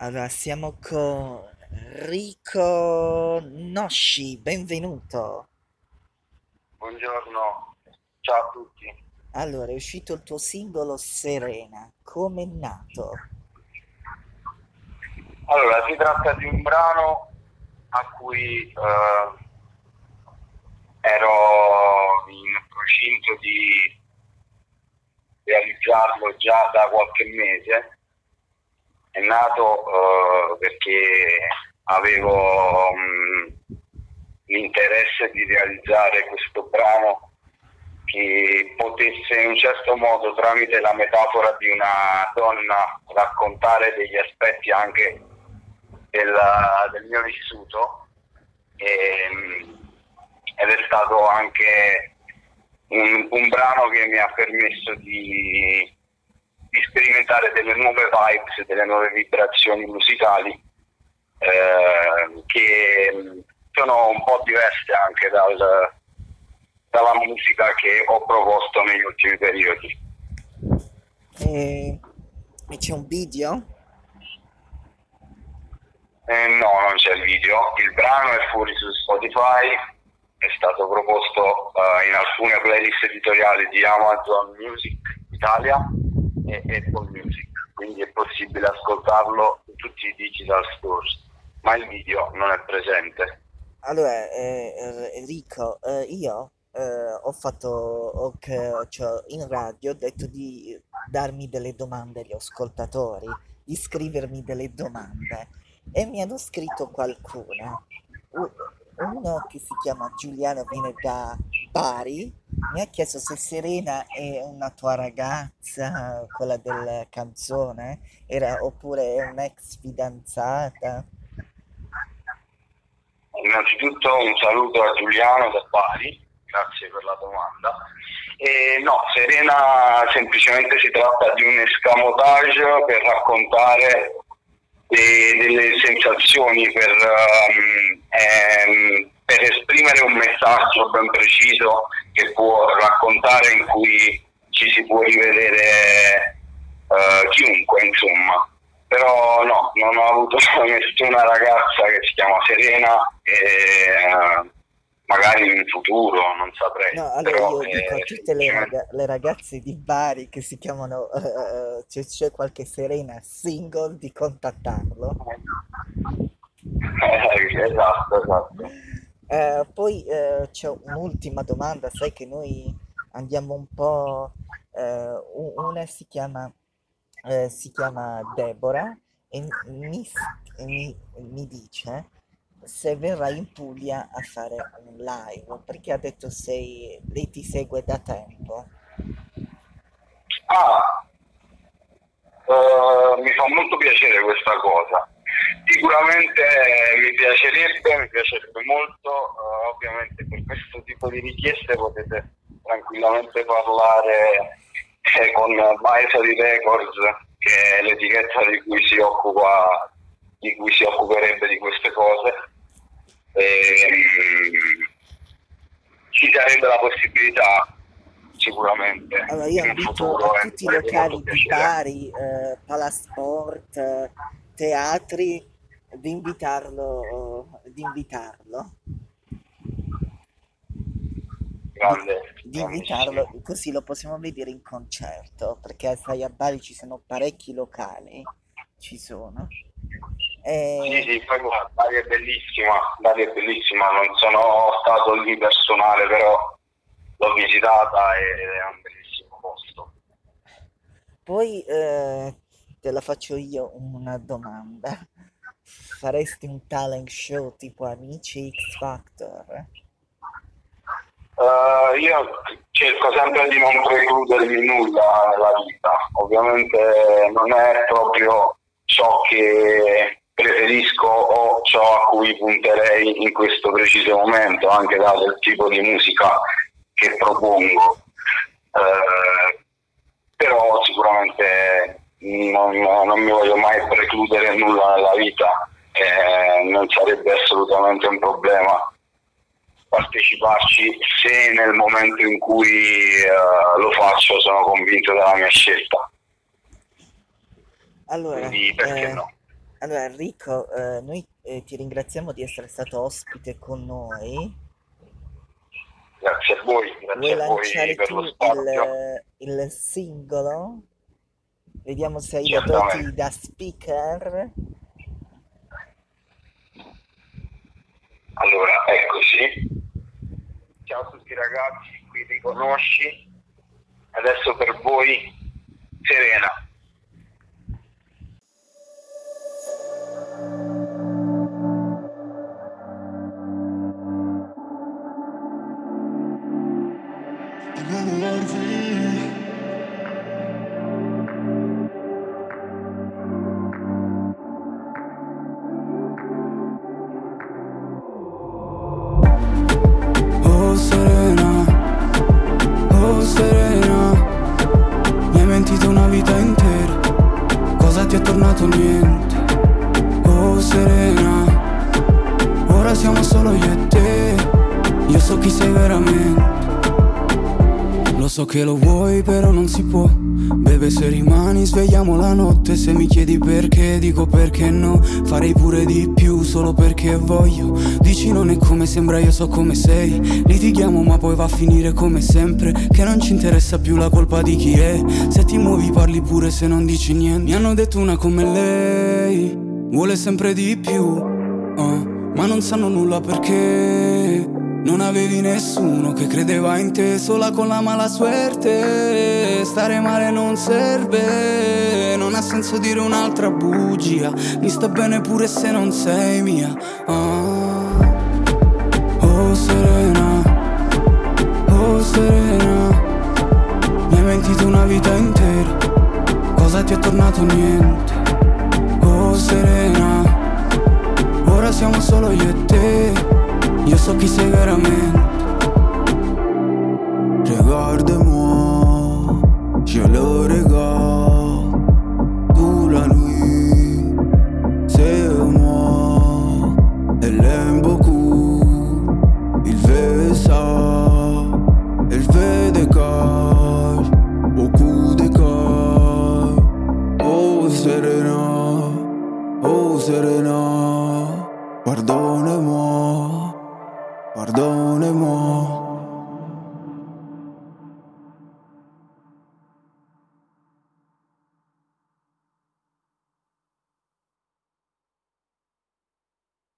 Allora, siamo con Rico Nosci, benvenuto. Buongiorno, ciao a tutti. Allora, è uscito il tuo singolo Serena, come è nato? Allora, si tratta di un brano a cui eh, ero in procinto di realizzarlo già da qualche mese. È nato eh, perché avevo mh, l'interesse di realizzare questo brano che potesse in un certo modo tramite la metafora di una donna raccontare degli aspetti anche del, del mio vissuto. E, ed è stato anche un, un, brano che mi ha permesso di, di, sperimentare delle nuove vibes, delle nuove vibrazioni musicali eh, che sono un po' diverse anche dal, dalla musica che ho proposto negli ultimi periodi. E, e c'è un video? Eh, no, non c'è il video. Il brano è fuori su Spotify, è stato proposto uh, in alcune playlist editoriali di Amazon Music Italia e Apple Music, quindi è possibile ascoltarlo in tutti i digital stores, ma il video non è presente. Allora, eh, Enrico, eh, io eh, ho fatto, ho, cioè, in radio ho detto di darmi delle domande agli ascoltatori, di scrivermi delle domande e mi hanno scritto qualcuna. Uno che si chiama Giuliano viene da Bari, mi ha chiesto se Serena è una tua ragazza, quella della canzone, era, oppure è un'ex fidanzata. Innanzitutto un saluto a Giuliano da Bari grazie per la domanda. E no, Serena semplicemente si tratta di un escamotage per raccontare de- delle sensazioni, per, um, ehm, per, esprimere un messaggio ben preciso che può raccontare in cui ci si può rivedere uh, chiunque, insomma. Però no, non ho avuto nessuna ragazza che si chiama Serena e uh, magari in futuro, non saprei. No, allora però, io dico a eh, tutte le, raga- le ragazze di Bari che si chiamano, eh, se c'è qualche Serena single, di contattarlo. Eh, esatto, esatto. Eh, poi eh, c'è un'ultima domanda, sai che noi andiamo un po', eh, una si chiama, eh, si chiama Deborah e mi, mi, mi dice se verrà in Puglia a fare un live, perché ha detto sei, lei ti segue da tempo. Ah, uh, mi fa molto piacere questa cosa. Sicuramente mi piacerebbe, mi piacerebbe molto, uh, ovviamente per questo tipo di richieste potete tranquillamente parlare eh, con Maesari Records, che è l'etichetta di cui si occupa di cui si occuperebbe di queste cose. E, ci sarebbe la possibilità sicuramente allora io invito a tutti i locali di Bari eh, Palasport eh, teatri di invitarlo di invitarlo Grande, di invitarlo così lo possiamo vedere in concerto perché sai a Bari ci sono parecchi locali ci sono eh... Sì, sì, poi guarda, Bari è bellissima, Bari è bellissima, non sono stato lì personale, però l'ho visitata ed è un bellissimo posto. Poi eh, te la faccio io una domanda. Faresti un talent show tipo Amici X Factor? Uh, io cerco sempre di non precludermi nulla nella vita, ovviamente non è proprio ciò che preferisco o ciò a cui punterei in questo preciso momento, anche dato il tipo di musica che propongo. Eh, però sicuramente non, non, mi voglio mai precludere nulla nella vita, eh, non sarebbe assolutamente un problema parteciparci se nel momento in cui eh, lo faccio sono convinto della mia scelta. Allora, Quindi perché eh, no? allora Enrico, eh, noi eh, ti ringraziamo di essere stato ospite con noi. Grazie a voi, Vuoi grazie a voi lanciare per lo spazio. il, il singolo? Vediamo se hai le doti Certamente. da speaker. Allora, eccoci. Ciao a tutti ragazzi, qui li conosci. Adesso per voi, Serena. Oh io so chi sei veramente. Lo so che lo vuoi, però non si può. Bebe, se rimani, svegliamo la notte. Se mi chiedi perché, dico perché no. Farei pure di più, solo perché voglio. Dici non è come sembra, io so come sei. Litighiamo, ma poi va a finire come sempre. Che non ci interessa più la colpa di chi è. Se ti muovi, parli pure se non dici niente. Mi hanno detto una come lei. Vuole sempre di più. uh, ma non sanno nulla perché. Non avevi nessuno che credeva in te, sola con la mala suerte. Stare male non serve, non ha senso dire un'altra bugia. Mi sta bene pure se non sei mia. Ah. Oh Serena, oh Serena, mi hai mentito una vita intera. Cosa ti è tornato niente? So chi sei veramente. Regarde-moi, گردان ما.